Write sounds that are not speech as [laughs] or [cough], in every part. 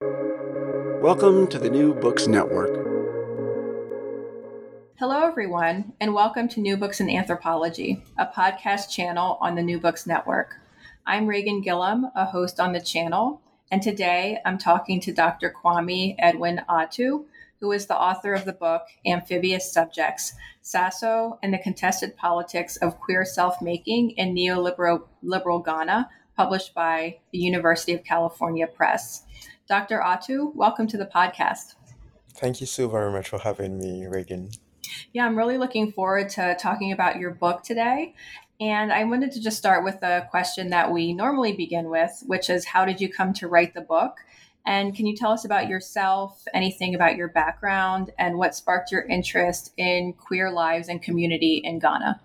Welcome to the New Books Network. Hello, everyone, and welcome to New Books in Anthropology, a podcast channel on the New Books Network. I'm Reighan Gillam, a host on the channel, and today I'm talking to Dr. Kwame Edwin Otu, who is the author of the book Amphibious Subjects Sasso and the Contested Politics of Queer Self Making in Neoliberal Liberal Ghana, published by the University of California Press. Dr. Otu, welcome to the podcast. Thank you so very much for having me, Reighan. Yeah, I'm really looking forward to talking about your book today. And I wanted to just start with a question that we normally begin with, which is how did you come to write the book? And can you tell us about yourself, anything about your background, and what sparked your interest in queer lives and community in Ghana?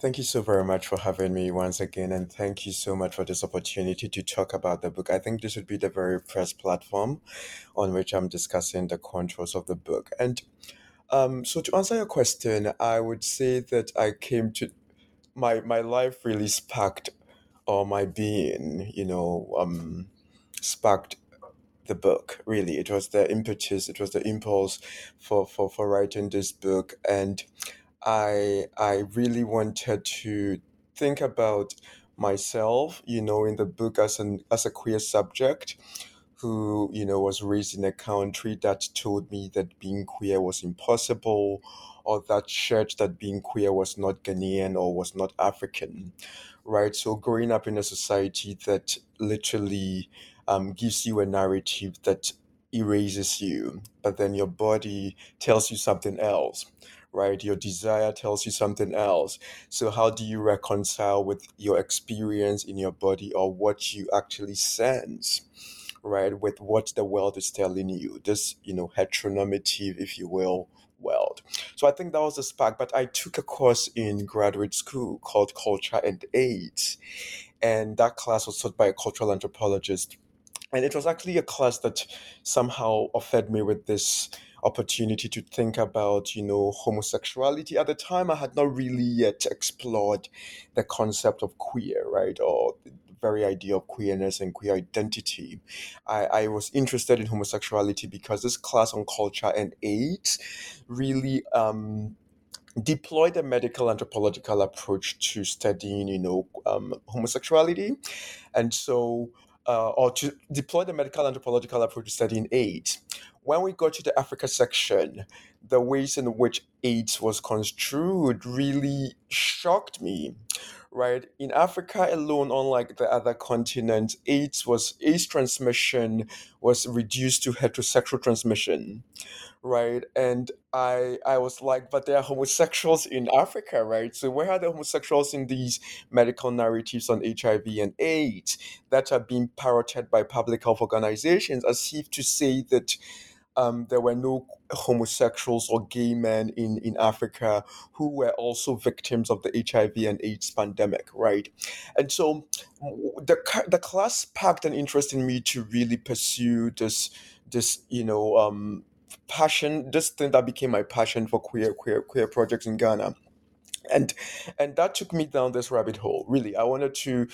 Thank you so very much for having me once again, and thank you so much for this opportunity to talk about the book. I think this would be the very first platform on which I'm discussing the contours of the book. And um, so, to answer your question, I would say that I came to my my life really sparked, or my being, you know, um, sparked the book. Really, it was the impetus, it was the impulse for for for writing this book, and I I really wanted to think about myself, you know, in the book as an as a queer subject who, you know, was raised in a country that told me that being queer was impossible or that church that being queer was not Ghanaian or was not African. Right. So growing up in a society that literally um, gives you a narrative that erases you, but then your body tells you something else right? Your desire tells you something else. So, how do you reconcile with your experience in your body or what you actually sense, right, with what the world is telling you? This, you know, heteronormative, if you will, world. So, I think that was the spark. But I took a course in graduate school called Culture and AIDS, and that class was taught by a cultural anthropologist. And it was actually a class that somehow offered me with this opportunity to think about, you know, homosexuality. At the time, I had not really yet explored the concept of queer, right, or the very idea of queerness and queer identity. I, I was interested in homosexuality because this class on culture and AIDS really um, deployed a medical anthropological approach to studying, you know, um, homosexuality, and so. Uh, or to deploy the medical anthropological approach to studying AIDS when we got to the Africa section, the ways in which AIDS was construed really shocked me. Right in Africa alone, unlike the other continents, AIDS was AIDS transmission was reduced to heterosexual transmission, right? And I I was like, but there are homosexuals in Africa, right? So where are the homosexuals in these medical narratives on HIV and AIDS that are being parroted by public health organizations as if to say that um, there were no homosexuals or gay men in, in Africa who were also victims of the HIV and AIDS pandemic, right? And so the the class sparked an interest in me to really pursue this this you know um, passion, this thing that became my passion for queer queer queer projects in Ghana. And and that took me down this rabbit hole. Really, I wanted to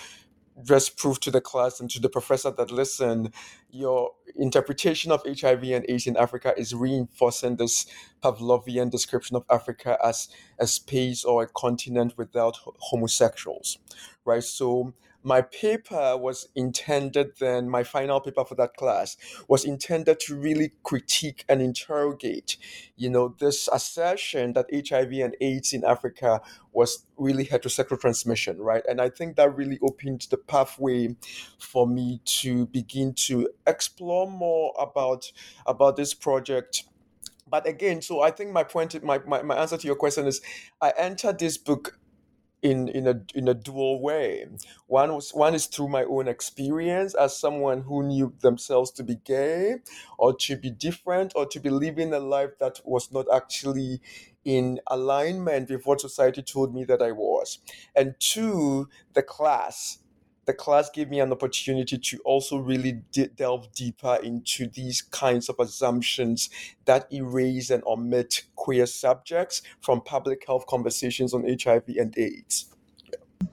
just prove to the class and to the professor that listen, your interpretation of HIV and AIDS in Africa is reinforcing this Pavlovian description of Africa as a space or a continent without homosexuals, right? So my paper was intended then my final paper for that class was intended to really critique and interrogate you know this assertion that hiv and aids in africa was really heterosexual transmission right? And i think that really opened the pathway for me to begin to explore more about about this project. But again so i think my point my, my, my answer to your question is i entered this book in in a in a dual way. One was one is through my own experience as someone who knew themselves to be gay or to be different or to be living a life that was not actually in alignment with what society told me that I was. And two, the class the class gave me an opportunity to also really de- delve deeper into these kinds of assumptions that erase and omit queer subjects from public health conversations on HIV and AIDS. Yeah.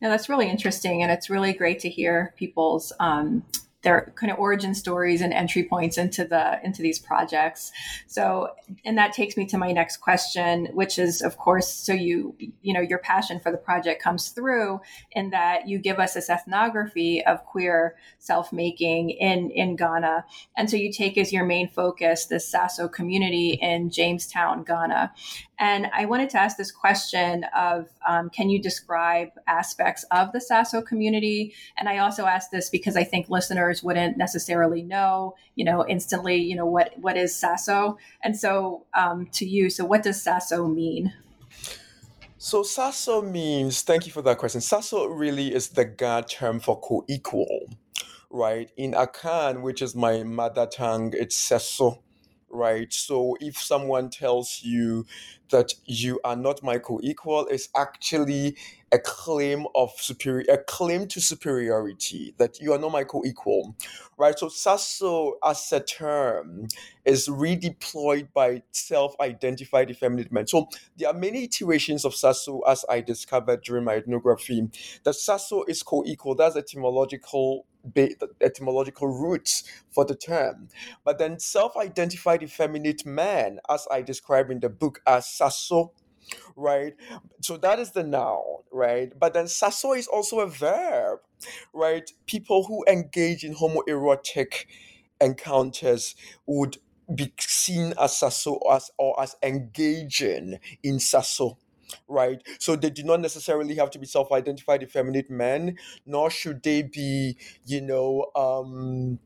Now that's really interesting, and it's really great to hear people's um, their kind of origin stories and entry points into the into these projects. So and that takes me to my next question which is of course so you you know your passion for the project comes through in that you give us this ethnography of queer self-making in in ghana. And so you take as your main focus the sasso community in jamestown ghana and I wanted to ask this question of um, can you describe aspects of the Sasso community? And I also ask this because I think listeners wouldn't necessarily know, you know, instantly, you know, what, what is Sasso? And so um, to you, so what does Sasso mean? So Sasso means, thank you for that question. Sasso really is the Ga term for co-equal, right? In Akan, which is my mother tongue, it's Seso right? So if someone tells you that you are not my co-equal, it's actually a claim of superior, a claim to superiority that you are not my co-equal, right? So Sasso as a term is redeployed by self-identified effeminate men. So there are many iterations of Sasso as I discovered during my ethnography. That Sasso is co-equal. That's etymological etymological roots for the term. But then self-identified effeminate man, as I describe in the book as sasso, right? So that is the noun, right? But then sasso is also a verb, right? People who engage in homoerotic encounters would be seen as sasso as or as engaging in sasso right? So they do not necessarily have to be self-identified effeminate men, nor should they be, you know, um,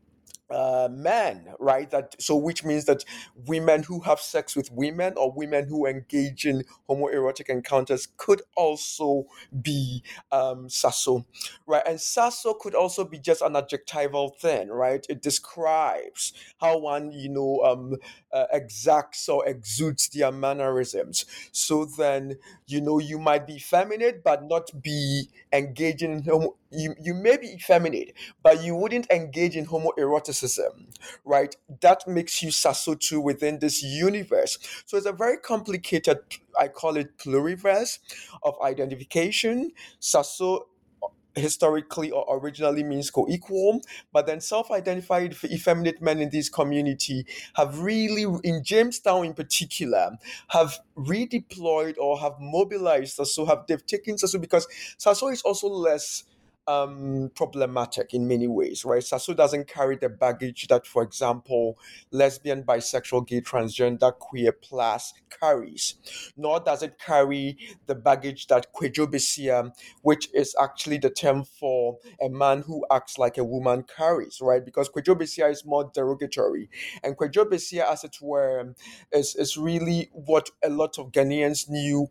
uh, men, right? That so, which means that women who have sex with women or women who engage in homoerotic encounters could also be um, sasso, right? And sasso could also be just an adjectival thing, right? It describes how one, you know, um, uh, exacts or exudes their mannerisms. So then, you know, you might be feminine but not be engaging in homo. You, you may be effeminate, but you wouldn't engage in right? That makes you sasso too within this universe. So it's a very complicated, I call it pluriverse of identification. Sasso historically or originally means co-equal, but then self-identified effeminate men in this community have really, in Jamestown in particular, have redeployed or have mobilized so have they've taken Sasso because Sasso is also less um, problematic in many ways, right? Sasso doesn't carry the baggage that, for example, lesbian, bisexual, gay, transgender, queer plus carries, nor does it carry the baggage that Kwadwo which is actually the term for a man who acts like a woman, carries, right? Because Kwadwo is more derogatory. And Kwadwo as it were, is, is really what a lot of Ghanaians knew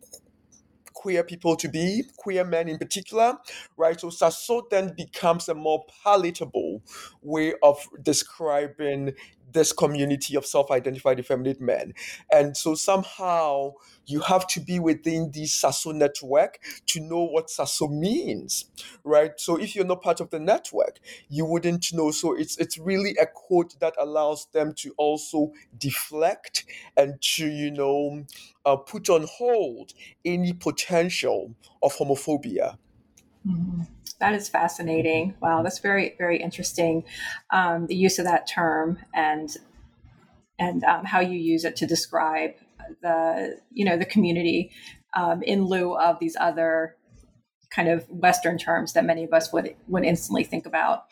queer people to be, queer men in particular, right? So Sasso then becomes a more palatable way of describing this community of self-identified effeminate men. And so somehow you have to be within the Sasso network to know what Sasso means, right? So if you're not part of the network, you wouldn't know. So it's it's really a code that allows them to also deflect and to you know uh, put on hold any potential of homophobia. Mm-hmm. That is fascinating. Wow, that's very very interesting. Um, the use of that term and and um, how you use it to describe the you know the community um, in lieu of these other kind of Western terms that many of us would would instantly think about.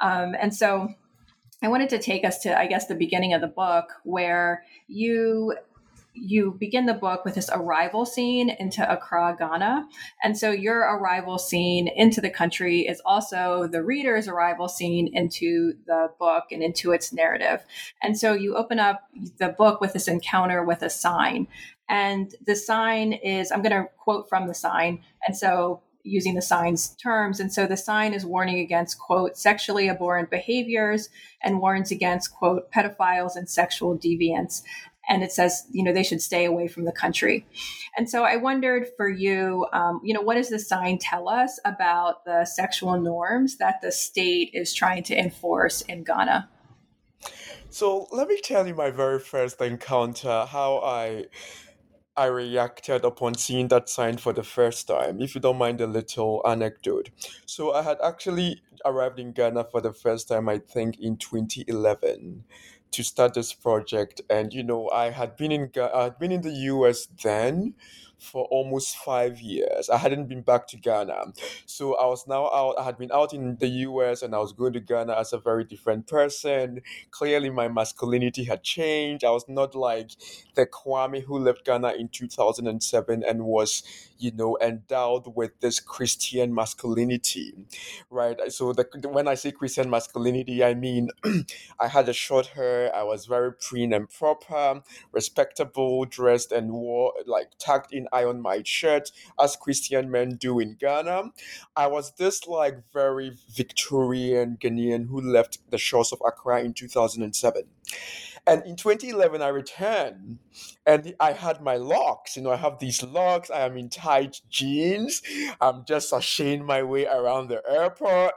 Um, and so, I wanted to take us to I guess the beginning of the book where you you begin the book with this arrival scene into Accra, Ghana. And so your arrival scene into the country is also the reader's arrival scene into the book and into its narrative. And so you open up the book with this encounter with a sign. And the sign is, I'm going to quote from the sign. And so using the sign's terms. And so the sign is warning against, quote, sexually abhorrent behaviors and warns against, quote, pedophiles and sexual deviants. And it says, you know, they should stay away from the country. And so I wondered for you, um, you know, what does the sign tell us about the sexual norms that the state is trying to enforce in Ghana? So let me tell you my very first encounter, how I I reacted upon seeing that sign for the first time, if you don't mind a little anecdote. So I had actually arrived in Ghana for the first time, I think, in 2011 to start this project. And you know, I had been in I had been in the US then, for almost five years. I hadn't been back to Ghana. So I was now out, I had been out in the US and I was going to Ghana as a very different person. Clearly, my masculinity had changed. I was not like the Kwame who left Ghana in 2007 and was, you know, endowed with this Christian masculinity, right? So the, when I say Christian masculinity, I mean [clears throat] I had a short hair, I was very prim and proper, respectable, dressed and wore like tucked in iron my shirt as Christian men do in Ghana. I was this like very Victorian Ghanaian who left the shores of Accra in 2007. And in 2011, I returned and I had my locks. You know, I have these locks. I am in tight jeans. I'm just sashaying my way around the airport.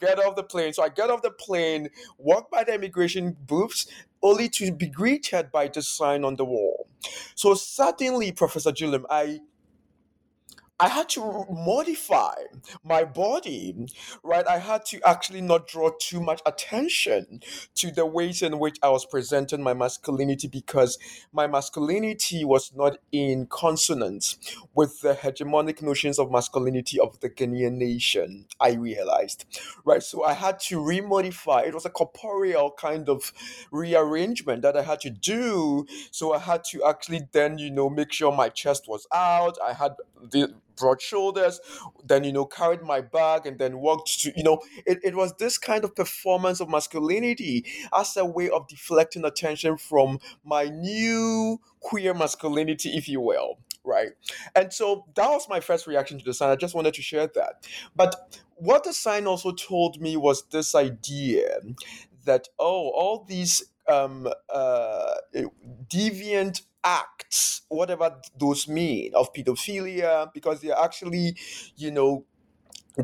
Get off the plane. So I get off the plane, walk by the immigration booths, only to be greeted by the sign on the wall. So suddenly, Professor Gilliam, I I had to modify my body, right? I had to actually not draw too much attention to the ways in which I was presenting my masculinity because my masculinity was not in consonance with the hegemonic notions of masculinity of the Ghanaian nation, I realized, right? So I had to remodify. It was a corporeal kind of rearrangement that I had to do. So I had to actually then, you know, make sure my chest was out. I had the broad shoulders, then, you know, carried my bag and then walked to, you know, it, it was this kind of performance of masculinity as a way of deflecting attention from my new queer masculinity, if you will. Right. And so that was my first reaction to the sign. I just wanted to share that. But what the sign also told me was this idea that, oh, all these um, uh, deviant acts, whatever those mean, of pedophilia, because they're actually, you know,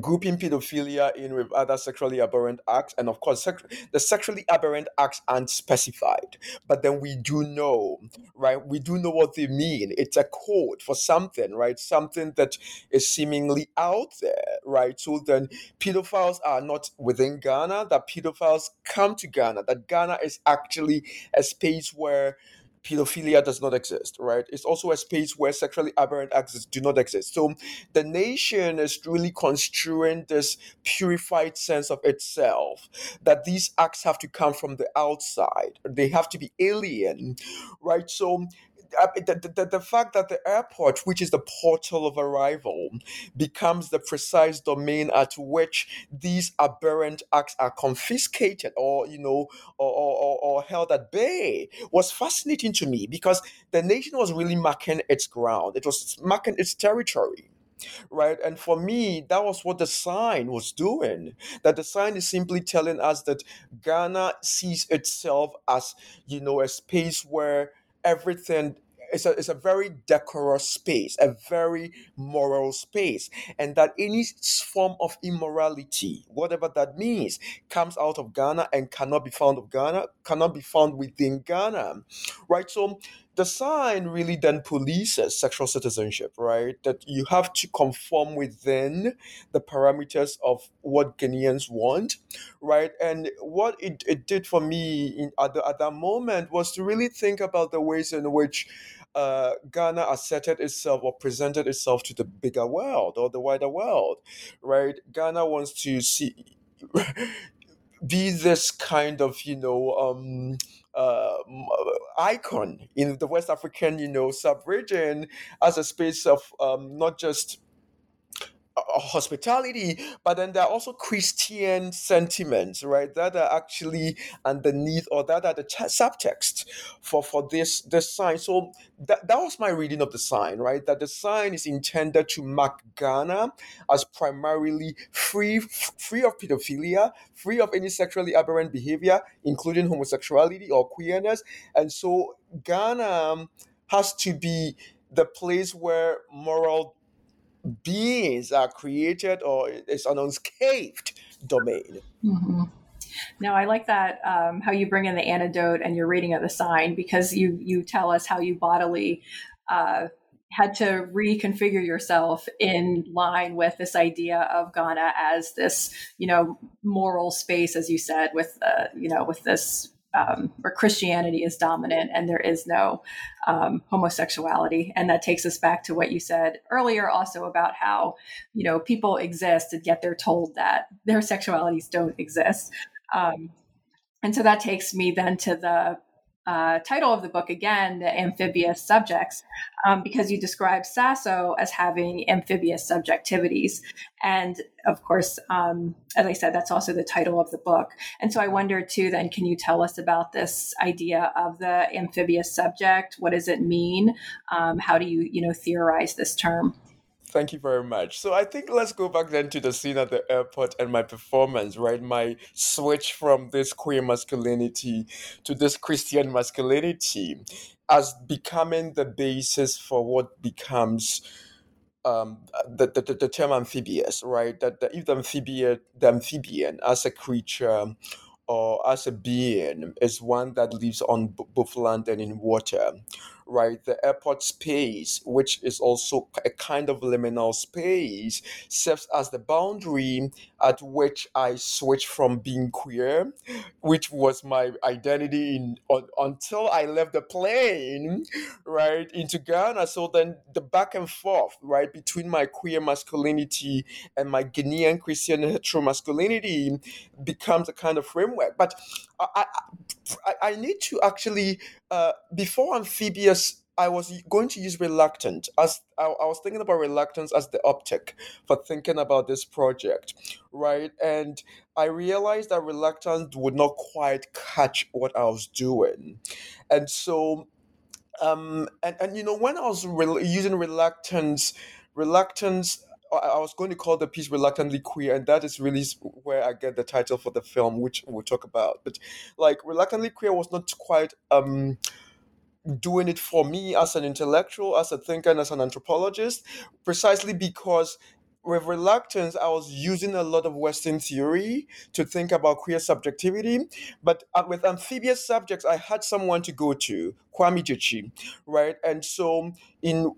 grouping pedophilia in with other sexually aberrant acts and of course sec- the sexually aberrant acts aren't specified. But then we do know right? We do know what they mean. It's a code for something right? Something that is seemingly out there right? So then pedophiles are not within ghana. That pedophiles come to ghana. That ghana is actually a space where pedophilia does not exist, right? It's also a space where sexually aberrant acts do not exist. So the nation is really construing this purified sense of itself that these acts have to come from the outside, they have to be alien, right? So the, the, the fact that the airport, which is the portal of arrival, becomes the precise domain at which these aberrant acts are confiscated or, you know, or, or, or held at bay was fascinating to me because the nation was really marking its ground. It was marking its territory right? And for me, that was what the sign was doing. That the sign is simply telling us that Ghana sees itself as, you know, a space where everything it's a, it's a very decorous space, a very moral space, and that any form of immorality, whatever that means, comes out of Ghana and cannot be found of Ghana, cannot be found within Ghana, right? So the sign really then polices sexual citizenship, right? That you have to conform within the parameters of what Ghanaians want, right? And what it, it did for me in, at, the, at that moment was to really think about the ways in which uh, Ghana asserted itself or presented itself to the bigger world or the wider world, right? Ghana wants to see [laughs] be this kind of you know um, uh, icon in the West African you know sub region as a space of um, not just hospitality, but then there are also Christian sentiments, right? That are actually underneath, or that are the ch- subtext for for this this sign. So that that was my reading of the sign, right? That the sign is intended to mark Ghana as primarily free free of pedophilia, free of any sexually aberrant behavior, including homosexuality or queerness, and so Ghana has to be the place where moral beings are created or it's an unscathed domain. Mm-hmm. Now, I like that um, how you bring in the antidote and your reading of the sign because you you tell us how you bodily uh, had to reconfigure yourself in line with this idea of Ghana as this you know moral space, as you said, with uh, you know with this um, where Christianity is dominant and there is no um, homosexuality. And that takes us back to what you said earlier, also about how, you know, people exist and yet they're told that their sexualities don't exist. Um, and so that takes me then to the uh, title of the book again, the amphibious subjects, um, because you describe Sasso as having amphibious subjectivities. And of course, um, as I said, that's also the title of the book. And so I wonder too, then, can you tell us about this idea of the amphibious subject? What does it mean? Um, how do you, you know, theorize this term? Thank you very much. So I think let's go back then to the scene at the airport and my performance, right? My switch from this queer masculinity to this Christian masculinity as becoming the basis for what becomes um, the, the, the term amphibious, right? That the, if the amphibian, the amphibian as a creature or as a being is one that lives on both land and in water right? The airport space, which is also a kind of liminal space, serves as the boundary at which I switched from being queer, which was my identity in on, until I left the plane, right, into Ghana. So then the back and forth, right, between my queer masculinity and my Ghanaian Christian hetero masculinity becomes a kind of framework. But I, I, I need to actually, uh, before amphibious, I was going to use reluctant as I, I was thinking about reluctance as the optic for thinking about this project, right? And I realized that reluctance would not quite catch what I was doing, and so, um, and and you know when I was re- using reluctance, reluctance I was going to call the piece Reluctantly Queer, and that is really where I get the title for the film, which we'll talk about. But like Reluctantly Queer was not quite um doing it for me as an intellectual, as a thinker, and as an anthropologist, precisely because with reluctance, I was using a lot of Western theory to think about queer subjectivity. But uh, with amphibious subjects, I had someone to go to, Kwame right? And so in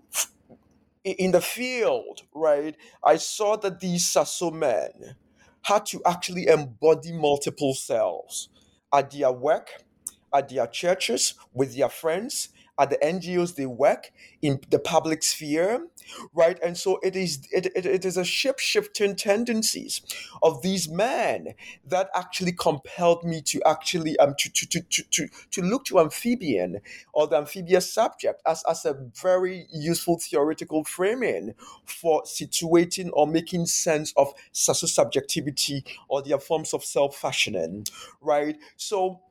in the field, right, I saw that these Sasso men had to actually embody multiple selves at their work, at their churches, with their friends, at the NGOs they work in the public sphere, right? And so it is it, it, it is a shape shifting tendencies of these men that actually compelled me to actually um to to, to, to, to, to look to amphibian or the amphibious subject as, as a very useful theoretical framing for situating or making sense of social subjectivity or their forms of self-fashioning, right? So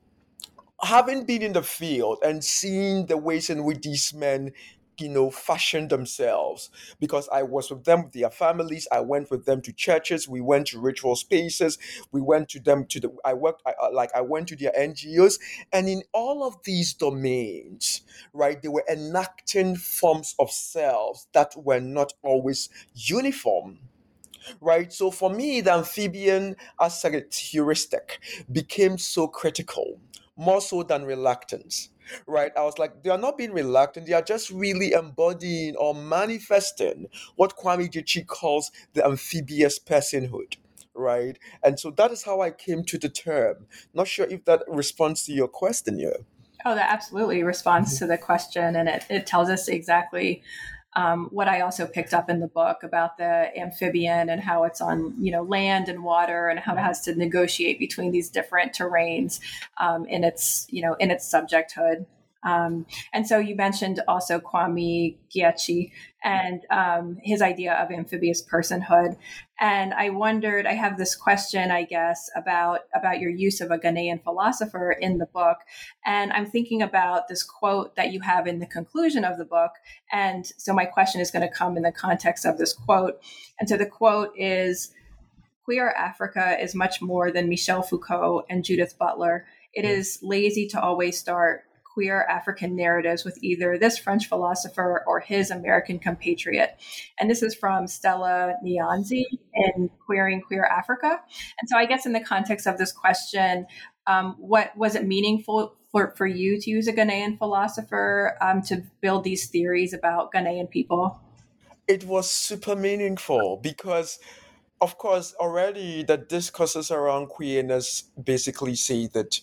having been in the field and seeing the ways in which these men you know fashion themselves because i was with them with their families i went with them to churches we went to ritual spaces we went to them to the i worked I, uh, like i went to their ngos and in all of these domains right they were enacting forms of selves that were not always uniform right? So for me, the amphibian as a heuristic became so critical more so than reluctance right? I was like, they are not being reluctant, they are just really embodying or manifesting what Kwame Gyekye calls the amphibious personhood. Right, and so that is how I came to the term. Not sure if that responds to your question here. Oh, that absolutely responds to the question, and it, it tells us exactly um, what I also picked up in the book about the amphibian and how it's on you know land and water and how it has to negotiate between these different terrains um, in its you know in its subjecthood. Um, and so you mentioned also Kwame Gyekye and um, his idea of amphibious personhood. And I wondered, I have this question, I guess, about about your use of a Ghanaian philosopher in the book. And I'm thinking about this quote that you have in the conclusion of the book. And so my question is going to come in the context of this quote. And so the quote is Queer Africa is much more than Michel Foucault and Judith Butler. It is lazy to always start queer African narratives with either this French philosopher or his American compatriot. And this is from Stella Nyanzi in Queering Queer Africa. And so I guess in the context of this question, um, what was it meaningful for, for you to use a Ghanaian philosopher um, to build these theories about Ghanaian people? It was super meaningful because of course, already the discourses around queerness basically say that,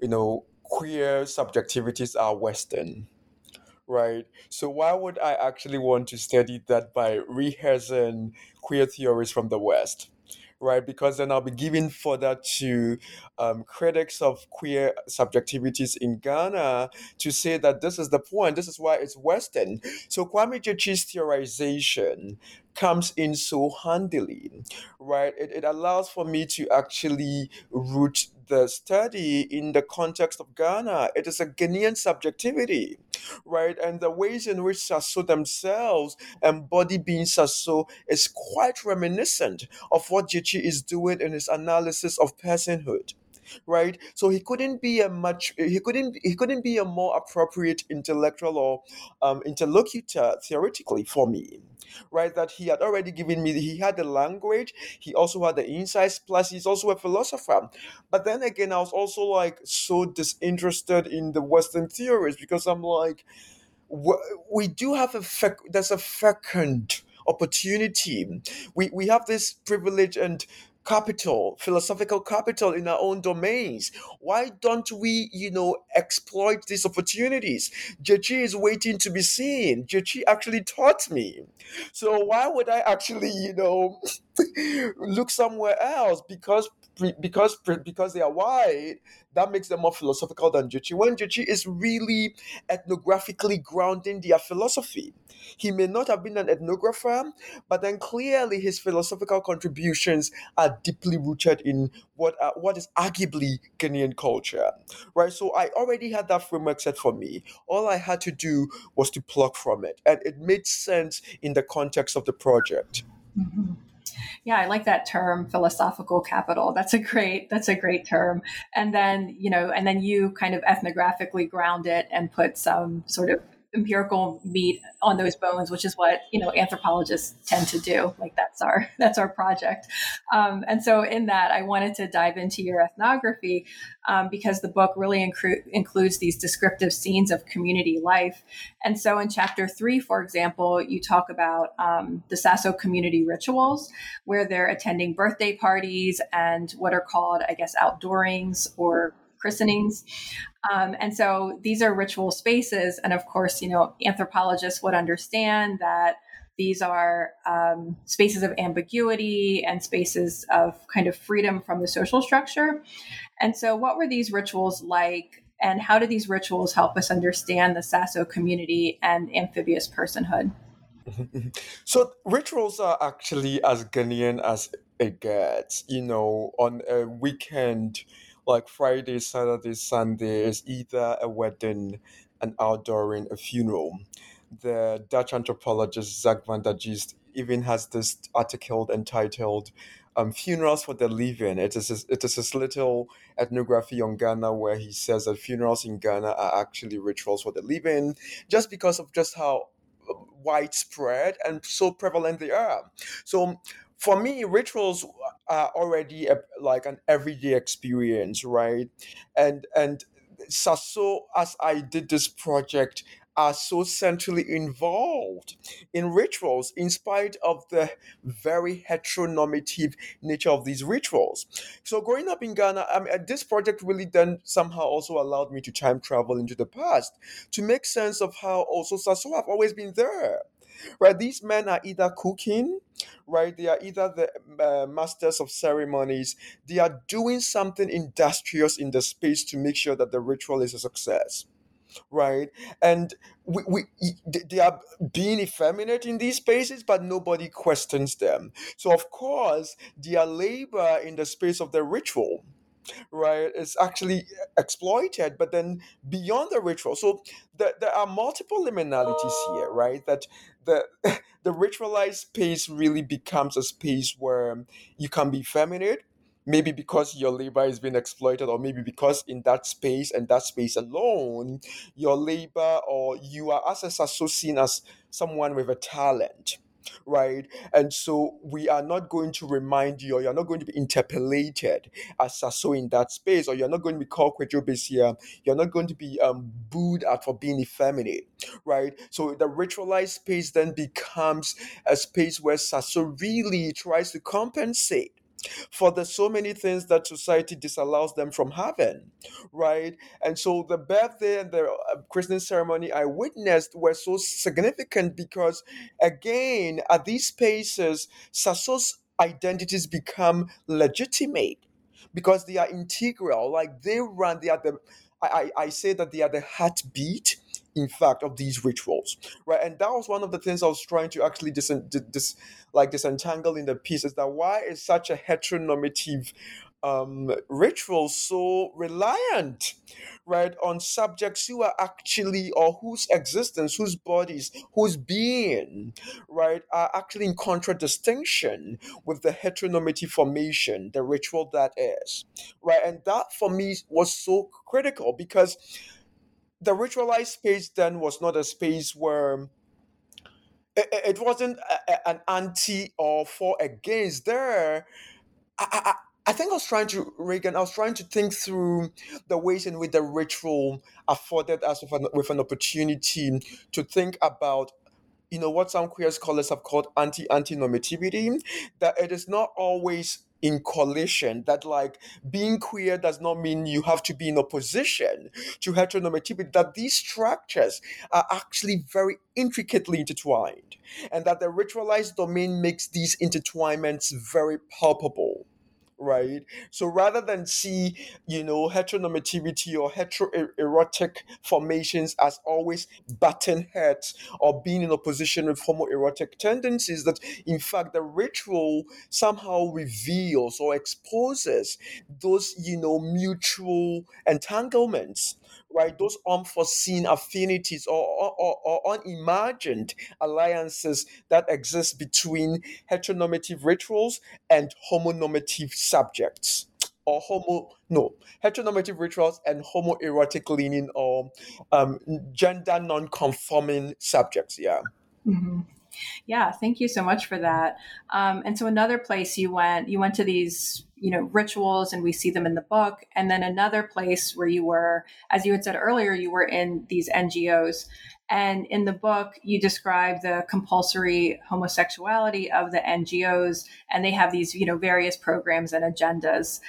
you know, queer subjectivities are Western, right? So why would I actually want to study that by rehearsing queer theories from the West? right? Because then I'll be giving further to um, critics of queer subjectivities in Ghana to say that this is the point, this is why it's Western. So Kwame Gyekye's theorization comes in so handily, right? It, it allows for me to actually root the study in the context of Ghana. It is a Ghanaian subjectivity, right? And the ways in which Sasso themselves embody being Sasso is quite reminiscent of what Gyekye is doing in his analysis of personhood right so he couldn't be a much he couldn't he couldn't be a more appropriate intellectual or um, interlocutor theoretically for me right? That he had already given me, he had the language, he also had the insights, plus he's also a philosopher. But then again, I was also like so disinterested in the Western theories because I'm like, we do have a, there's a fecund opportunity. We, we have this privilege and capital, philosophical capital in our own domains. Why don't we, you know, exploit these opportunities? Gyekye is waiting to be seen. Gyekye actually taught me. So why would I actually, you know, [laughs] look somewhere else? Because because because they are white, that makes them more philosophical than Gyekye. When Gyekye is really ethnographically grounding their philosophy, he may not have been an ethnographer, but then clearly his philosophical contributions are deeply rooted in what uh, what is arguably Ghanaian culture, right? So I already had that framework set for me. All I had to do was to pluck from it, and it made sense in the context of the project. Mm-hmm. Yeah, I like that term, philosophical capital. That's a great that's a great term. And then, you know, and then you kind of ethnographically ground it and put some sort of empirical meat on those bones, which is what you know anthropologists tend to do. Like that's our [laughs] that's our project. Um, and so in that, I wanted to dive into your ethnography um, because the book really incru- includes these descriptive scenes of community life. And so in chapter three, for example, you talk about um, the Sasso community rituals, where they're attending birthday parties and what are called, I guess, outdoorings or christenings. Um, and so these are ritual spaces. And of course, you know, anthropologists would understand that these are um, spaces of ambiguity and spaces of kind of freedom from the social structure. And so, what were these rituals like? And how do these rituals help us understand the Sasso community and amphibious personhood? [laughs] So, rituals are actually as Ghanaian as it gets. You know, on a weekend, like Friday, Saturday, Sunday is either a wedding, an outdooring, a funeral. The Dutch anthropologist Sjaak van der Geest even has this article entitled um, Funerals for the Living. It is, a, it is this little ethnography on Ghana where he says that funerals in Ghana are actually rituals for the living just because of just how widespread and so prevalent they are. So for me, rituals are already a, like an everyday experience, right? And and so as I did this project, are so centrally involved in rituals in spite of the very heteronormative nature of these rituals. So growing up in Ghana, I mean, this project really then somehow also allowed me to time travel into the past to make sense of how also Sasso have always been there right? These men are either cooking, right? They are either the uh, masters of ceremonies. They are doing something industrious in the space to make sure that the ritual is a success. right? And we, we they are being effeminate in these spaces, but nobody questions them. So of course, their labor in the space of the ritual right is actually exploited but then beyond the ritual so the, there are multiple liminalities here right that the [laughs] the ritualized space really becomes a space where you can be feminine maybe because your labor is being exploited or maybe because in that space and that space alone your labor or you are as a seen as someone with a talent right? And so we are not going to remind you, or you're not going to be interpolated as a so in that space, or you're not going to be called here. You're not going to be um, booed at for being effeminate, right? So the ritualized space then becomes a space where Sasso really tries to compensate for the so many things that society disallows them from having, right? And so the birthday and the uh, christening ceremony I witnessed were so significant because, again, at these spaces, Sasso's identities become legitimate because they are integral. Like they run, they are the I, I say that they are the heartbeat in fact of these rituals right? And that was one of the things i was trying to actually dis, dis like disentangle in the piece is that why is such a heteronormative um, ritual so reliant right on subjects who are actually or whose existence whose bodies whose being right are actually in contradistinction with the heteronormative formation the ritual that is right? And that for me was so critical because the ritualized space then was not a space where it, it wasn't a, a, an anti or for against. There, I, I, I think I was trying to Reighan. I was trying to think through the ways in which the ritual afforded us with an, with an opportunity to think about you know what some queer scholars have called anti anti normativity that it is not always in coalition that like being queer does not mean you have to be in opposition to heteronormativity that these structures are actually very intricately intertwined and that the ritualized domain makes these intertwinements very palpable right? So rather than see, you know, heteronormativity or heteroerotic formations as always button heads or being in opposition with homoerotic tendencies, that in fact the ritual somehow reveals or exposes those, you know, mutual entanglements right? Those unforeseen affinities or, or, or, unimagined alliances that exist between heteronormative rituals and homonormative subjects. Or homo no heteronormative rituals and homoerotic leaning or um, gender non-conforming subjects. Yeah. Mm-hmm. Yeah, thank you so much for that. Um, and so another place you went, you went to these, you know, rituals, and we see them in the book. And then another place where you were, as you had said earlier, you were in these NGOs. And in the book, you describe the compulsory homosexuality of the NGOs, and they have these, you know, various programs and agendas.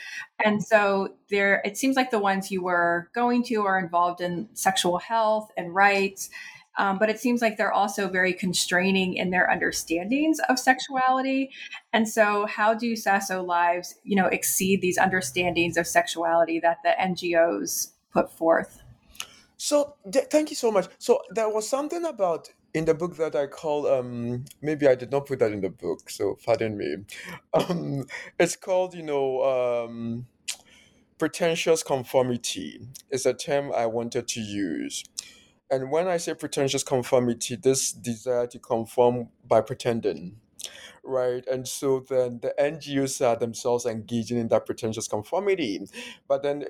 And so there, it seems like the ones you were going to are involved in sexual health and rights um, but it seems like they're also very constraining in their understandings of sexuality. And so, how do Sasso lives, you know, exceed these understandings of sexuality that the NGOs put forth? So, th- thank you so much. So, there was something about in the book that I call um maybe I did not put that in the book, so pardon me. [laughs] Um, it's called you know um, pretentious conformity. It's a term I wanted to use and when I say pretentious conformity, this desire to conform by pretending, right? And so then the NGOs are themselves engaging in that pretentious conformity. But then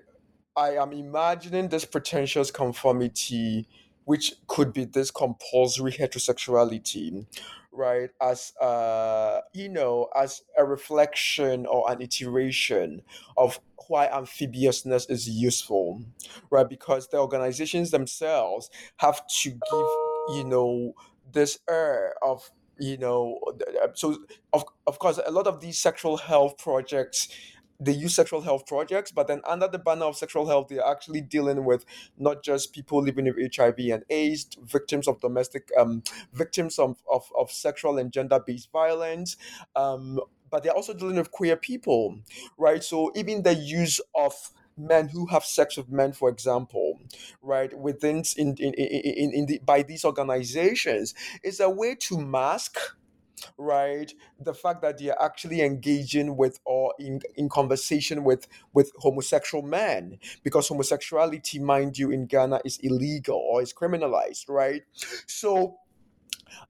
I am imagining this pretentious conformity, which could be this compulsory heterosexuality, right, as uh, you know, as a reflection or an iteration of why amphibiousness is useful, right? Because the organizations themselves have to give, you know, this air of you know so of, of course a lot of these sexual health projects they use sexual health projects, but then under the banner of sexual health, they're actually dealing with not just people living with HIV and AIDS, victims of domestic, um, victims of, of, of sexual and gender based violence, um, but they're also dealing with queer people, right? So even the use of men who have sex with men, for example, right, within in in, in, in the, by these organizations is a way to mask right? The fact that they're actually engaging with or in, in conversation with with homosexual men because homosexuality mind you in ghana is illegal or is criminalized right? So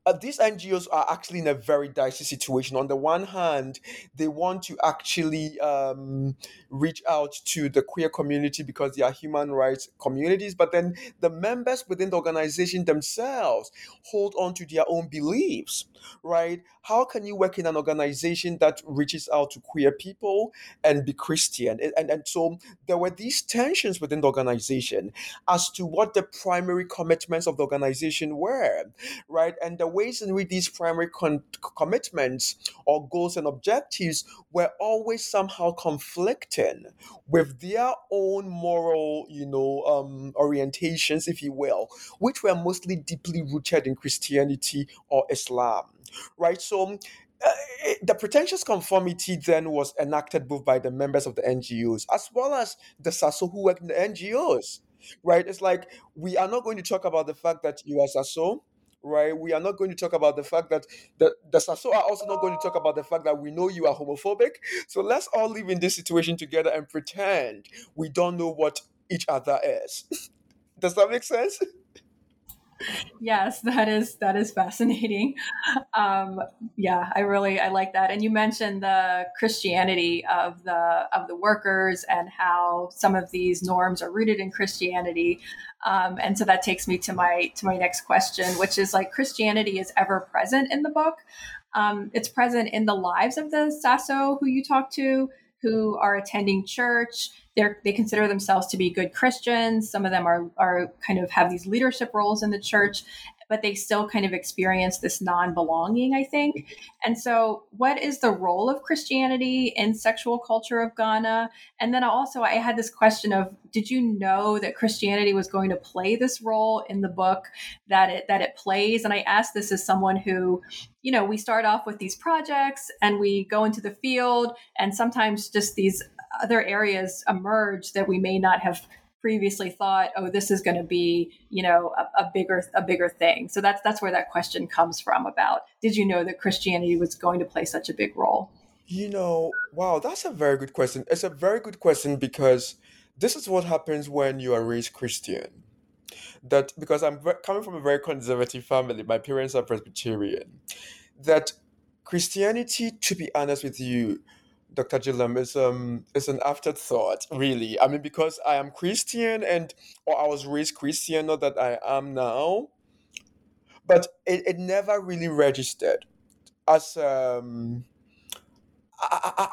uh, these NGOs are actually in a very dicey situation. On the one hand, they want to actually um, reach out to the queer community because they are human rights communities, but then the members within the organization themselves hold on to their own beliefs, right? How can you work in an organization that reaches out to queer people and be Christian? And, and, and so there were these tensions within the organization as to what the primary commitments of the organization were, right? And the ways in which these primary con- commitments or goals and objectives were always somehow conflicting with their own moral, you know, um, orientations, if you will, which were mostly deeply rooted in Christianity or Islam, right? So uh, the pretentious conformity then was enacted both by the members of the NGOs as well as the Sasso who work in the NGOs, right? It's like we are not going to talk about the fact that you are Sasso, right? We are not going to talk about the fact that the, the Sasso are also not going to talk about the fact that we know you are homophobic. So let's all live in this situation together and pretend we don't know what each other is. [laughs] Does that make sense? [laughs] yes that is that is fascinating. Um, yeah i really i like that. And you mentioned the christianity of the of the workers and how some of these norms are rooted in christianity. Um, and so that takes me to my to my next question which is like christianity is ever present in the book. Um, it's present in the lives of the Sasso who you talk to who are attending church they they consider themselves to be good Christians. Some of them are are kind of have these leadership roles in the church, but they still kind of experience this non-belonging, I think. And so, what is the role of Christianity in sexual culture of Ghana? And then also, I had this question of, did you know that Christianity was going to play this role in the book that it that it plays? And I asked this as someone who you know, we start off with these projects and we go into the field, and sometimes just these other areas emerge that we may not have previously thought oh this is going to be you know a, a, bigger a bigger thing. So that's that's where that question comes from about did you know that christianity was going to play such a big role? You know wow that's a very good question. It's a very good question because this is what happens when you are raised christian. That because i'm coming from a very conservative family my parents are presbyterian. That christianity to be honest with you Dr. Gillam is um is an afterthought, really. I mean, because I am Christian and or I was raised Christian, not that I am now, but it, it never really registered as um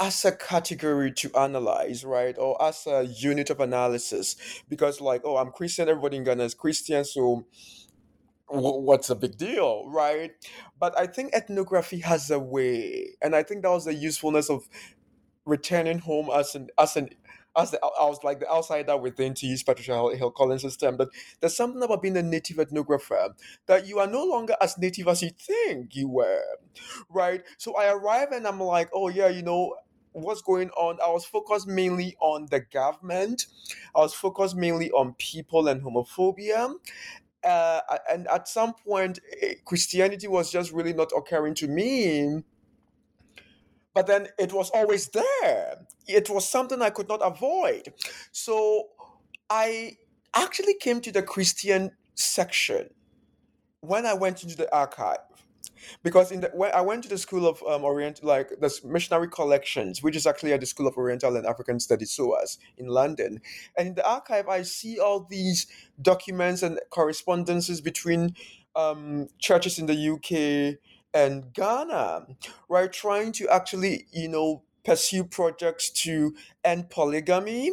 as a category to analyze, right? Or as a unit of analysis. Because, like, oh, I'm Christian, everybody in Ghana is Christian, so what's the big deal, right? But I think ethnography has a way, and I think that was the usefulness of returning home as an as an as the, I was like the outsider within to use Patricia Hill Collins' term, but there's something about being a native ethnographer that you are no longer as native as you think you were, right? So I arrive and I'm like, oh yeah, you know, what's going on. I was focused mainly on the government. I was focused mainly on people and homophobia. Uh, and at some point, eh, Christianity was just really not occurring to me but then it was always there. It was something I could not avoid. So I actually came to the Christian section when I went into the archive. Because in the when I went to the School of um, Orient, like the Missionary Collections, which is actually at the School of Oriental and African Studies, SOAS, in London, and in the archive, I see all these documents and correspondences between um, churches in the UK, and Ghana, right? Trying to actually, you know, pursue projects to end polygamy,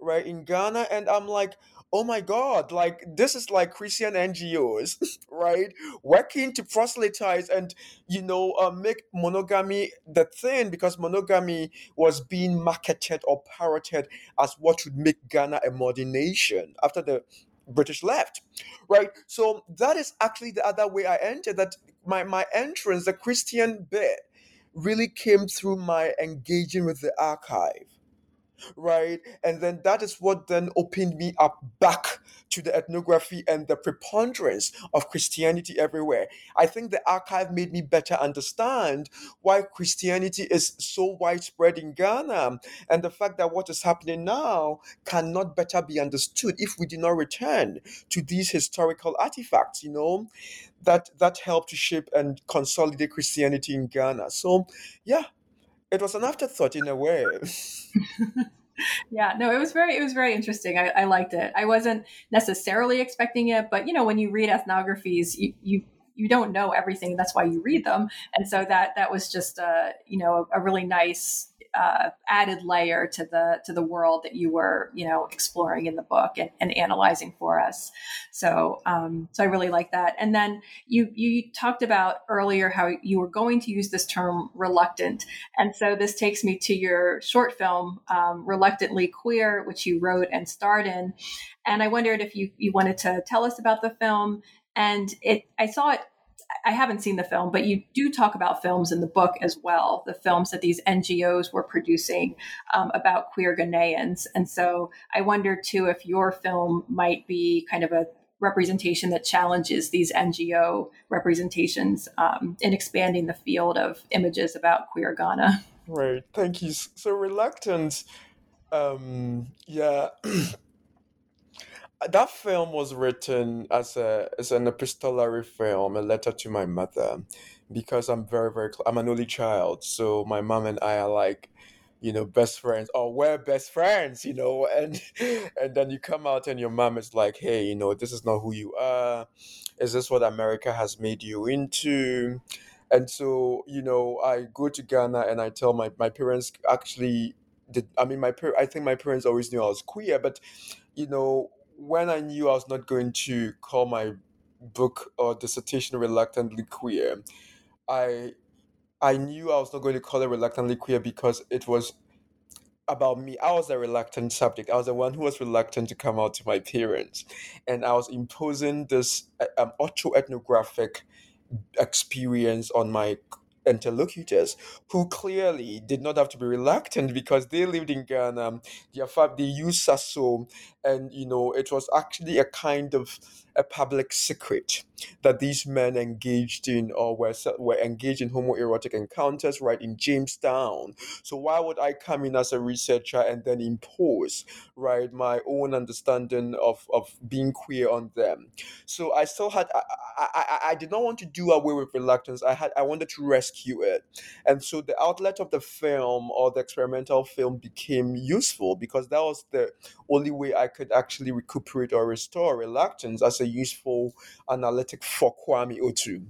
right, in Ghana. And I'm like, oh my God, like this is like Christian NGOs, [laughs] right? Working to proselytize and, you know, uh, make monogamy the thing because monogamy was being marketed or parroted as what would make Ghana a modern nation after the British left, right? So that is actually the other way I entered that my my entrance, the Christian bit, really came through my engaging with the archive. Right? And then that is what then opened me up back to the ethnography and the preponderance of Christianity everywhere. I think the archive made me better understand why Christianity is so widespread in Ghana and the fact that what is happening now cannot better be understood if we do not return to these historical artifacts, you know, that that help to shape and consolidate Christianity in Ghana. So, yeah, it was an afterthought in a way. [laughs] yeah no it was very it was very interesting. I, I, liked it. I wasn't necessarily expecting it but you know when you read ethnographies you, you you don't know everything that's why you read them. And so that that was just a you know a, a really nice uh, added layer to the to the world that you were you know exploring in the book and, and analyzing for us. So um, so I really like that. And then you you talked about earlier how you were going to use this term reluctant, and so this takes me to your short film um, Reluctantly Queer, which you wrote and starred in. And I wondered if you you wanted to tell us about the film. And it I saw it I haven't seen the film, but you do talk about films in the book as well, the films that these NGOs were producing um, about queer Ghanaians. And so I wonder too if your film might be kind of a representation that challenges these NGO representations um, in expanding the field of images about queer Ghana. Right. Thank you. So reluctant. Um, yeah. [clears throat] that film was written as a as an epistolary film, a letter to my mother, because I'm very very I'm an only child, so my mom and I are like, you know, best friends. Oh, we're best friends, you know, [laughs] and and then you come out and your mom is like, hey, you know, this is not who you are. Is this what America has made you into? And so, you know, I go to Ghana and I tell my my parents actually did. I mean, my I think my parents always knew I was queer, but you know when I knew I was not going to call my book or dissertation reluctantly queer, I I knew I was not going to call it reluctantly queer because it was about me. I was a reluctant subject. I was the one who was reluctant to come out to my parents, and I was imposing this um, autoethnographic experience on my interlocutors who clearly did not have to be reluctant because they lived in Ghana. They used Sasso, and you know it was actually a kind of a public secret that these men engaged in or were, were engaged in homoerotic encounters right in Jamestown. So why would I come in as a researcher and then impose right my own understanding of, of being queer on them? So I still had I, I, I did not want to do away with reluctance. I had I wanted to rescue it. And so the outlet of the film or the experimental film became useful because that was the only way I could actually recuperate or restore reluctance as a useful analytic for Kwame Otu,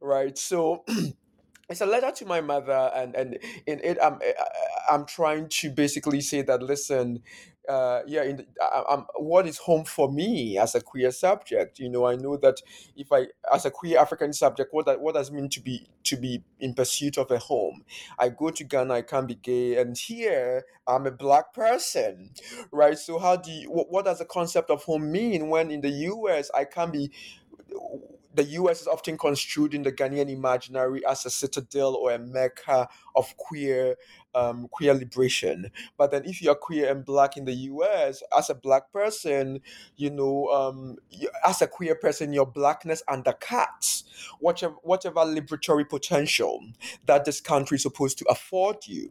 right? So. [clears throat] it's a letter to my mother and and in it i'm i'm trying to basically say that listen uh, yeah, in the, I, what is home for me as a queer subject? You know, I know that if I, as a queer African subject, what that, what does it mean to be to be in pursuit of a home? I go to Ghana, I can't be gay, and here I'm a black person, right? So how do you, what, what does the concept of home mean when in the U.S. I can't be the US is often construed in the Ghanaian imaginary as a citadel or a mecca of queer um, queer liberation. But then, if you're queer and black in the U.S., as a black person, you know, um, as a queer person, your blackness undercuts whatever whatever liberatory potential that this country is supposed to afford you,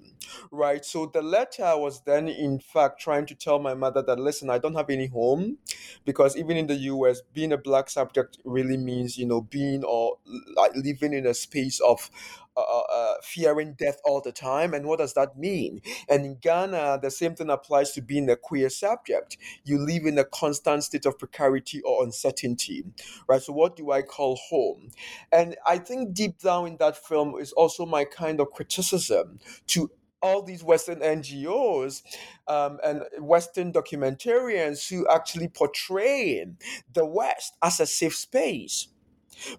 right? So the letter was then, in fact, trying to tell my mother that listen, I don't have any home, because even in the U.S., being a black subject really means you know being or like living in a space of uh, uh, uh, fearing death all the time. And what does that mean? And in Ghana, the same thing applies to being a queer subject. You live in a constant state of precarity or uncertainty, right? So, what do I call home? And I think deep down in that film is also my kind of criticism to all these Western NGOs um, and Western documentarians who actually portray the West as a safe space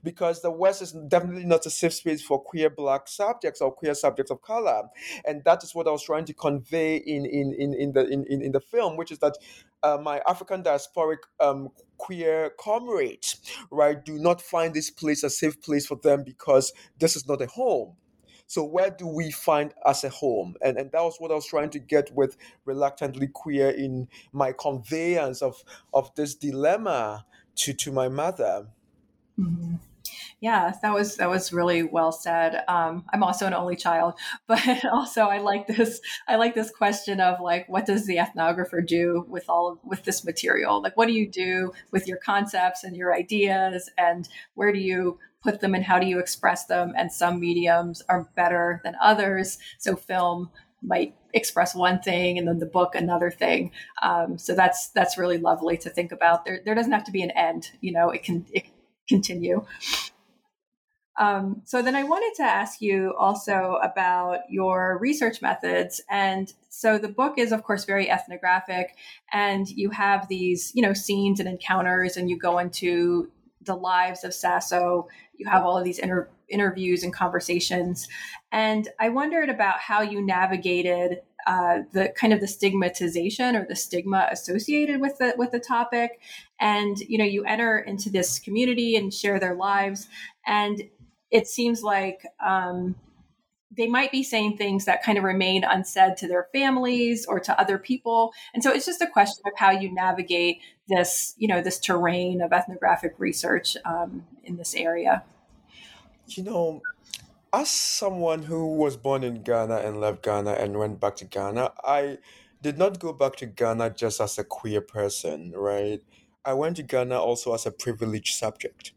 because the West is definitely not a safe space for queer black subjects or queer subjects of color. And that is what I was trying to convey in in, in, in the in, in, the film, which is that uh, my African diasporic um, queer comrades, right, do not find this place a safe place for them because this is not a home So where do we find as a home? And and that was what I was trying to get with reluctantly queer in my conveyance of of this dilemma to to my mother. Mm-hmm. Yeah, that was that was really well said. Um, I'm also an only child, [laughs] but also I like this. I like this question of like, what does the ethnographer do with all of, with this material? Like, what do you do with your concepts and your ideas, and where do you put them, and how do you express them? And some mediums are better than others. So film might express one thing and then the book another thing um, so that's that's really lovely to think about there there doesn't have to be an end you know it can it continue um, so then I wanted to ask you also about your research methods. And so the book is, of course, very ethnographic, and you have these, you know, scenes and encounters, and you go into the lives of Sasso. You have all of these inter- interviews and conversations, and I wondered about how you navigated uh, the kind of the stigmatization or the stigma associated with the with the topic. And you know you enter into this community and share their lives. And it seems like um, they might be saying things that kind of remain unsaid to their families or to other people. And so it's just a question of how you navigate this you know this terrain of ethnographic research um, in this area. You know as someone who was born in ghana and left ghana and went back to ghana i did not go back to ghana just as a queer person right i went to ghana also as a privileged subject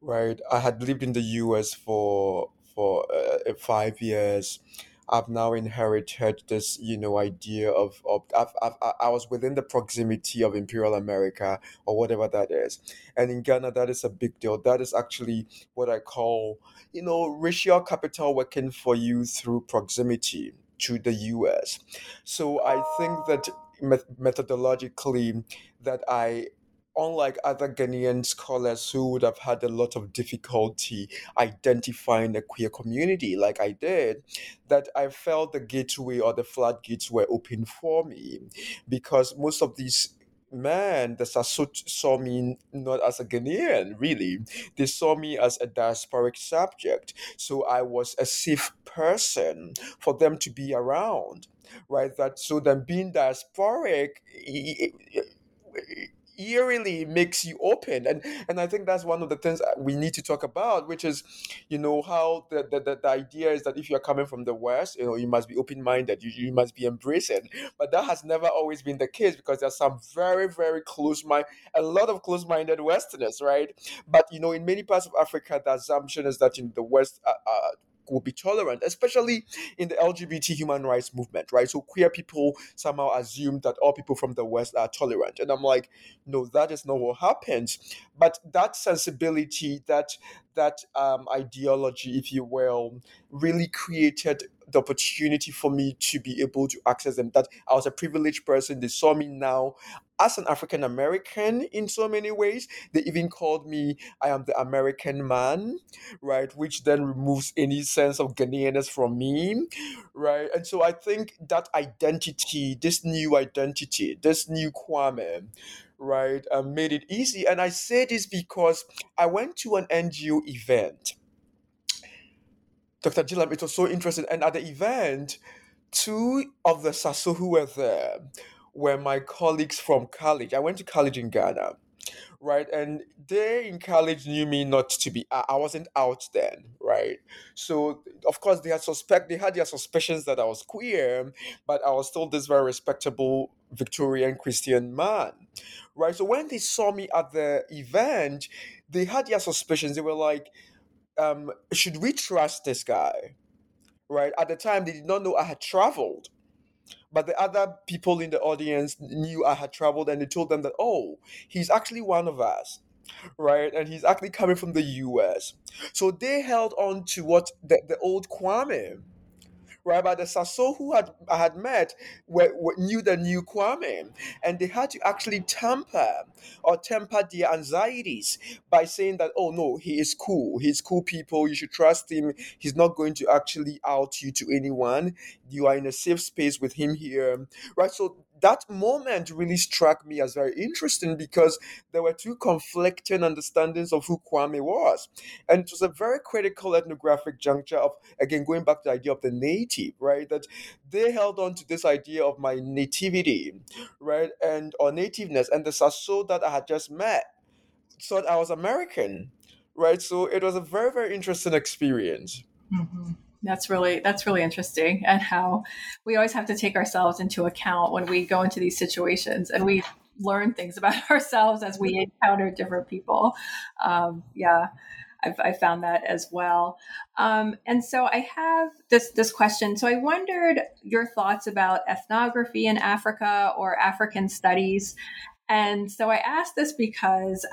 right? I had lived in the US for for uh, uh, five years. I've now inherited this, you know, idea of, of I've, I've, I was within the proximity of Imperial America or whatever that is. And in Ghana, that is a big deal. That is actually what I call, you know, racial capital working for you through proximity to the US. So I think that methodologically that I unlike other Ghanaian scholars who would have had a lot of difficulty identifying the queer community like I did, that I felt the gateway or the floodgates were open for me because most of these men the Sasso saw me not as a Ghanaian, really. They saw me as a diasporic subject. So I was a safe person for them to be around, right? That so then being diasporic, eerily makes you open. And and i think that's one of the things we need to talk about which is you know how the the, the, idea is that if you're coming from the west you know you must be open-minded you, you must be embracing. But that has never always been the case because there's some very very close mind a lot of close-minded westerners right? But you know in many parts of africa the assumption is that in the west uh, uh, will be tolerant, especially in the LGBT human rights movement, right? So queer people somehow assume that all people from the West are tolerant. And I'm like, no, that is not what happens. But that sensibility, that that um, ideology, if you will, really created the opportunity for me to be able to access them. That I was a privileged person. They saw me now as an African American in so many ways. They even called me, I am the American man, right? Which then removes any sense of Ghanaianness from me, right? And so I think that identity, this new identity, this new Kwame, right, uh, made it easy. And I say this because I went to an NGO event. Dr. Gillam, it was so interesting. And at the event, two of the Sasso who were there were my colleagues from college. I went to college in Ghana, right? And they in college knew me not to be. I, I wasn't out then, right? So of course they had suspect they had their suspicions that I was queer, but I was still this very respectable Victorian Christian man, right? So when they saw me at the event, they had their suspicions. They were like, um, "Should we trust this guy?" Right? At the time, they did not know I had traveled but the other people in the audience knew I had traveled and they told them that, oh, he's actually one of us, right? And he's actually coming from the US. So they held on to what the, the old Kwame right? But the Sasso who had I had met were, were, knew the new Kwame, and they had to actually temper or temper their anxieties by saying that, oh no, he is cool. He's cool people. You should trust him. He's not going to actually out you to anyone. You are in a safe space with him here, right? So that moment really struck me as very interesting because there were two conflicting understandings of who Kwame was. And it was a very critical ethnographic juncture of, again, going back to the idea of the native, right? That they held on to this idea of my nativity, right? And or nativeness. And the Sasso that I had just met thought I was American, right? So it was a very, very interesting experience. Mm-hmm. That's really that's really interesting, and how we always have to take ourselves into account when we go into these situations, and we learn things about [laughs] ourselves as we encounter different people. Um, yeah. I've, I found that as well. Um, and so I have this this question. So I wondered your thoughts about ethnography in Africa or African studies. And so I asked this because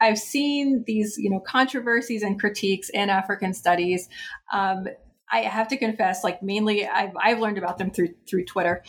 I've seen these, you know, controversies and critiques in African studies. Um, I have to confess, like mainly I've, I've learned about them through through Twitter,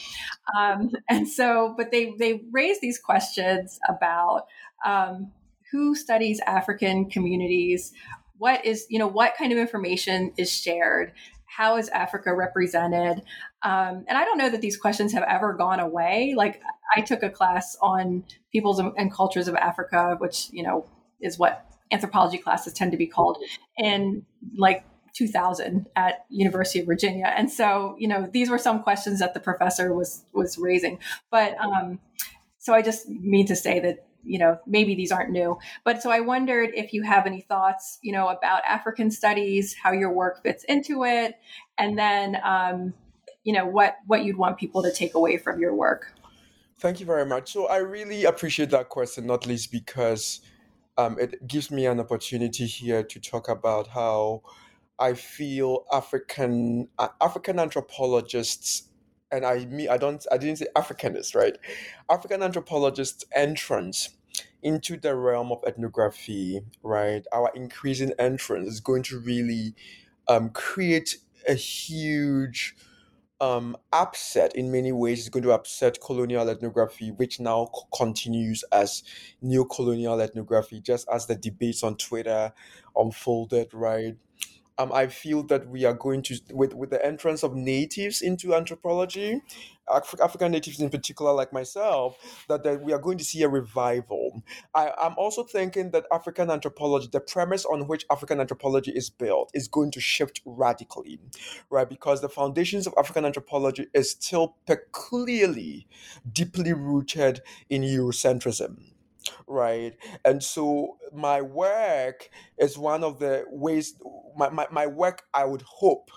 um, and so but they they raise these questions about um, who studies African communities, what is you know what kind of information is shared, how is Africa represented, um, and I don't know that these questions have ever gone away. Like I took a class on peoples and cultures of Africa, which you know is what anthropology classes tend to be called, and like 2000 at University of Virginia. And so, you know, these were some questions that the professor was was raising. But um, so I just mean to say that you know maybe these aren't new but so i wondered if you have any thoughts you know about african studies how your work fits into it and then um, you know what what you'd want people to take away from your work thank you very much so i really appreciate that question not least because um, it gives me an opportunity here to talk about how I feel African uh, African anthropologists, and I mean I don't I didn't say Africanist, right? African anthropologists' entrance into the realm of ethnography, right? Our increasing entrance is going to really um, create a huge um, upset in many ways. It's going to upset colonial ethnography, which now c- continues as neo colonial ethnography, just as the debates on Twitter unfolded, right? Um, I feel that we are going to, with, with the entrance of natives into anthropology, Af- African natives in particular, like myself, that, that we are going to see a revival. I, I'm also thinking that African anthropology, the premise on which African anthropology is built, is going to shift radically, right? Because the foundations of African anthropology is still peculiarly deeply rooted in Eurocentrism right? And so my work is one of the ways my, my, my work i would hope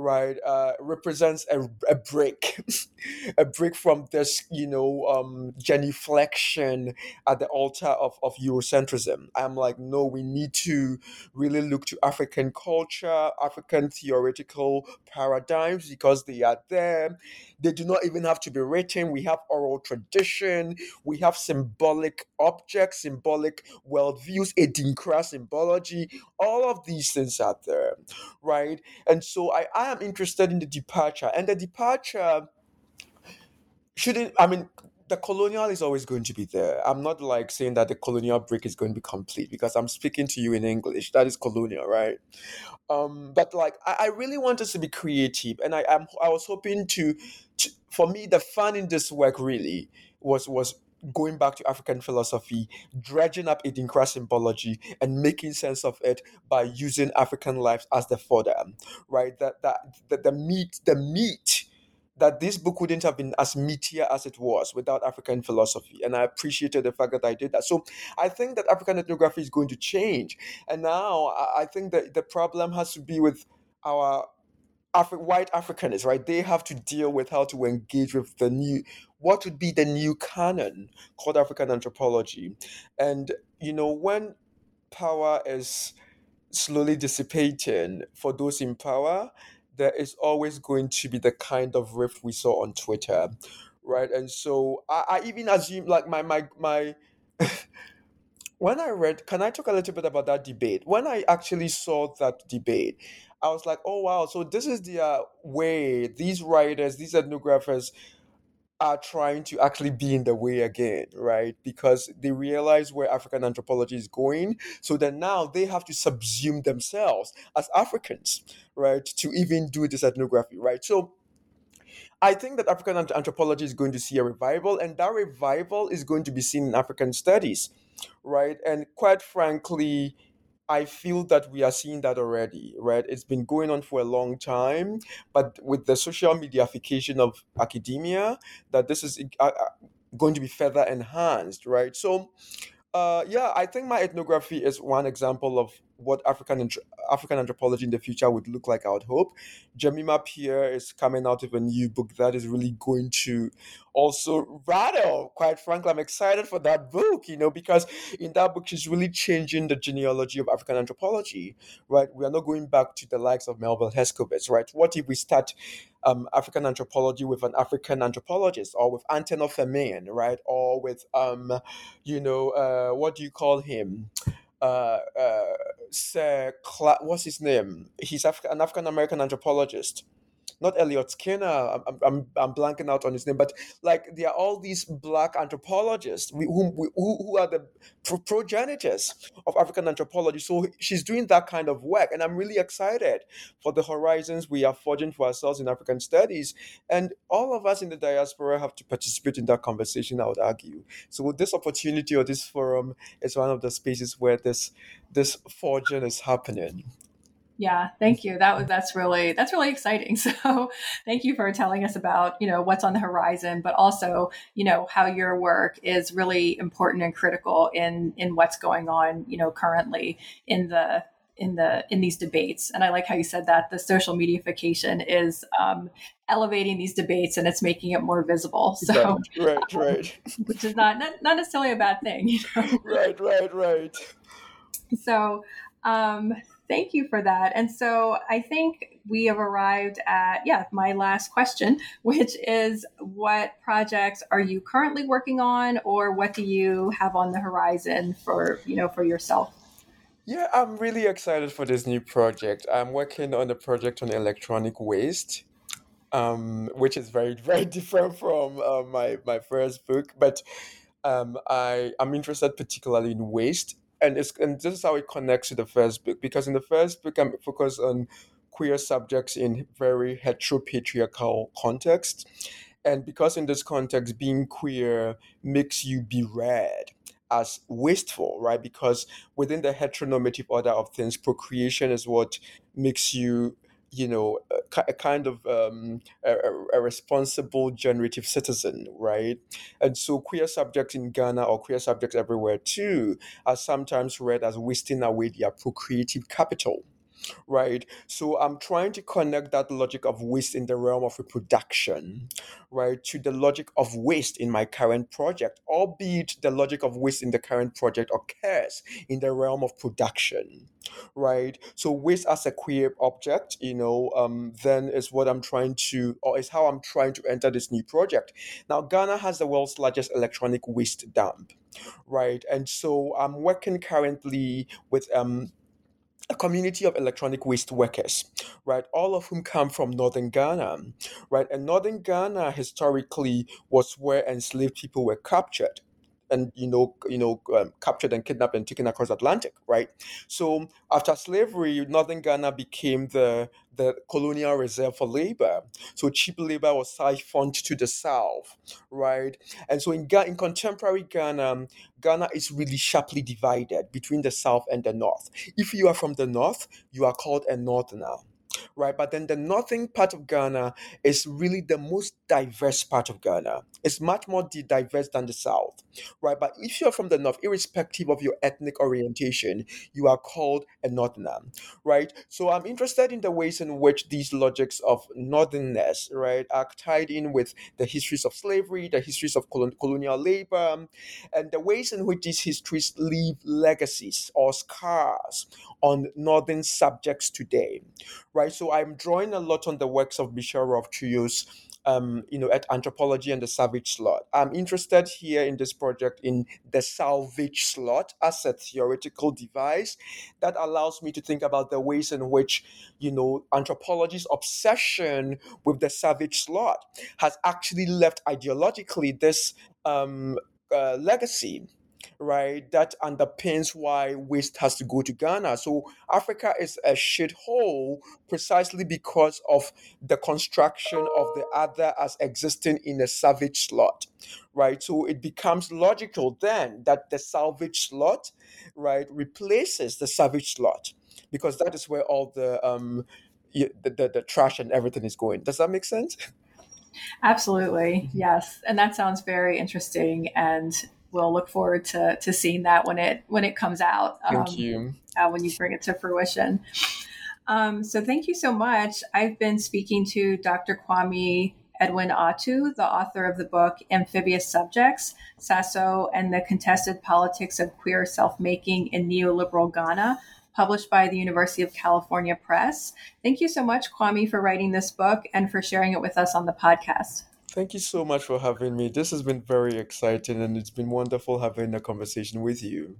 right uh, represents a, a break [laughs] a break from this you know um, genuflection at the altar of, of eurocentrism i'm like no we need to really look to african culture african theoretical paradigms because they are there they do not even have to be written. We have oral tradition. We have symbolic objects, symbolic worldviews, Adinkra symbology. All of these things are there, right? And so I, I am interested in the departure. And the departure shouldn't, I mean, the colonial is always going to be there. I'm not like saying that the colonial break is going to be complete because I'm speaking to you in English. That is colonial, right? Um, but like I, I really want us to be creative, and I am I was hoping to, to for me the fun in this work really was was going back to African philosophy, dredging up Adinkra symbology and making sense of it by using African lives as the fodder, right? That that, that the meat the meat that this book wouldn't have been as meatier as it was without African philosophy. And I appreciated the fact that I did that. So I think that African ethnography is going to change. And now I think that the problem has to be with our Afri- white Africanists, right? They have to deal with how to engage with the new, what would be the new canon called African anthropology. And, you know, when power is slowly dissipating for those in power, there is always going to be the kind of rift we saw on Twitter, right? And so I, I even assume like my my my [laughs] when I read, can I talk a little bit about that debate? When I actually saw that debate, I was like, oh wow, so this is the uh, way these writers, these ethnographers are trying to actually be in the way again, right? Because they realize where African anthropology is going. So then now they have to subsume themselves as Africans, right? To even do this ethnography, right? So I think that African anthropology is going to see a revival, and that revival is going to be seen in African studies, right? And quite frankly, I feel that we are seeing that already, right? It's been going on for a long time, but with the social mediaification of academia, that this is uh, uh, going to be further enhanced, right? So, uh, yeah, I think my ethnography is one example of what African African anthropology in the future would look like. I would hope. Jemima Pierre is coming out with a new book that is really going to also rattle. Quite frankly, I'm excited for that book. You know, because in that book she's really changing the genealogy of African anthropology. Right, we are not going back to the likes of Melville Herskovits. Right, what if we start um, African anthropology with an African anthropologist, or with Antenor Firmin, right, or with um, you know, uh, what do you call him? uh, uh, Sir Cla- what's his name? He's Af- an African American anthropologist not Elliott Skinner. I'm, I'm, I'm blanking out on his name, but like there are all these black anthropologists who, who, who are the progenitors of African anthropology. So she's doing that kind of work, and I'm really excited for the horizons we are forging for ourselves in African studies. And all of us in the diaspora have to participate in that conversation. I would argue. So this opportunity or this forum is one of the spaces where this this forging is happening. Yeah, thank you. That was that's really that's really exciting. [laughs] So, thank you for telling us about, you know, what's on the horizon, but also, you know, how your work is really important and critical in in what's going on, you know, currently in the in the in these debates. And I like how you said that the social mediaification is um, elevating these debates and it's making it more visible. So right, right, right. [laughs] Um, which is not, not not necessarily a bad thing. You know? [laughs] Right, right, right. So um, Thank you for that. And so I think we have arrived at, yeah, my last question, [laughs] which is what projects are you currently working on or what do you have on the horizon for, you know, for yourself? Yeah, I'm really excited for this new project. I'm working on a project on electronic waste. Um, which is very, [laughs] very different from uh, my my first book, but um, I I'm interested particularly in waste and it's and this is how it connects to the first book because in the first book I'm focused on queer subjects in very heteropatriarchal context, and because in this context being queer makes you be read as wasteful, right? Because within the heteronormative order of things, procreation is what makes you you know, a, kind of um, a, a, responsible generative citizen, right? And so queer subjects in Ghana or queer subjects everywhere too are sometimes read as wasting away their procreative capital, right? So I'm trying to connect that logic of waste in the realm of reproduction, right, to the logic of waste in my current project, albeit the logic of waste in the current project occurs in the realm of production, right? So waste as a queer object, you know, um, then is what I'm trying to, or is how I'm trying to enter this new project. Now, Ghana has the world's largest electronic waste dump, right? And so I'm working currently with um, a community of electronic waste workers, right? All of whom come from northern Ghana, right? And northern Ghana historically was where enslaved people were captured and you know you know um, captured and kidnapped and taken across Atlantic, right? So after slavery, northern Ghana became the the colonial reserve for labor. So cheap labor was siphoned to the south, right? And so in Ga- in contemporary Ghana, Ghana is really sharply divided between the south and the north. If you are from the north, you are called a northerner right? But then the northern part of Ghana is really the most diverse part of Ghana. It's much more diverse than the south, right? But if you're from the north, irrespective of your ethnic orientation, you are called a northerner, right? So I'm interested in the ways in which these logics of northernness, right, are tied in with the histories of slavery, the histories of colon- colonial labor, and the ways in which these histories leave legacies or scars on northern subjects today, right? So I'm drawing a lot on the works of Michel-Rolph Trouillot's um, you know, at anthropology and the savage slot. I'm interested here in this project in the salvage slot as a theoretical device that allows me to think about the ways in which, you know, anthropology's obsession with the savage slot has actually left ideologically this um, uh, legacy right, that underpins why waste has to go to Ghana. So Africa is a shithole precisely because of the construction of the other as existing in a savage slot, right? So it becomes logical then that the salvage slot, right, replaces the savage slot because that is where all the um the, the, the trash and everything is going. Does that make sense? Absolutely, yes, and that sounds very interesting, and we'll look forward to to seeing that when it when it comes out. Thank um, you. Uh, when you bring it to fruition. Um, so thank you so much. I've been speaking to Dr. Kwame Edwin Otu, the author of the book Amphibious Subjects, Sasso and the Contested Politics of Queer Self-Making in Neoliberal Ghana, published by the University of California Press. Thank you so much, Kwame, for writing this book and for sharing it with us on the podcast. Thank you so much for having me. This has been very exciting and it's been wonderful having a conversation with you.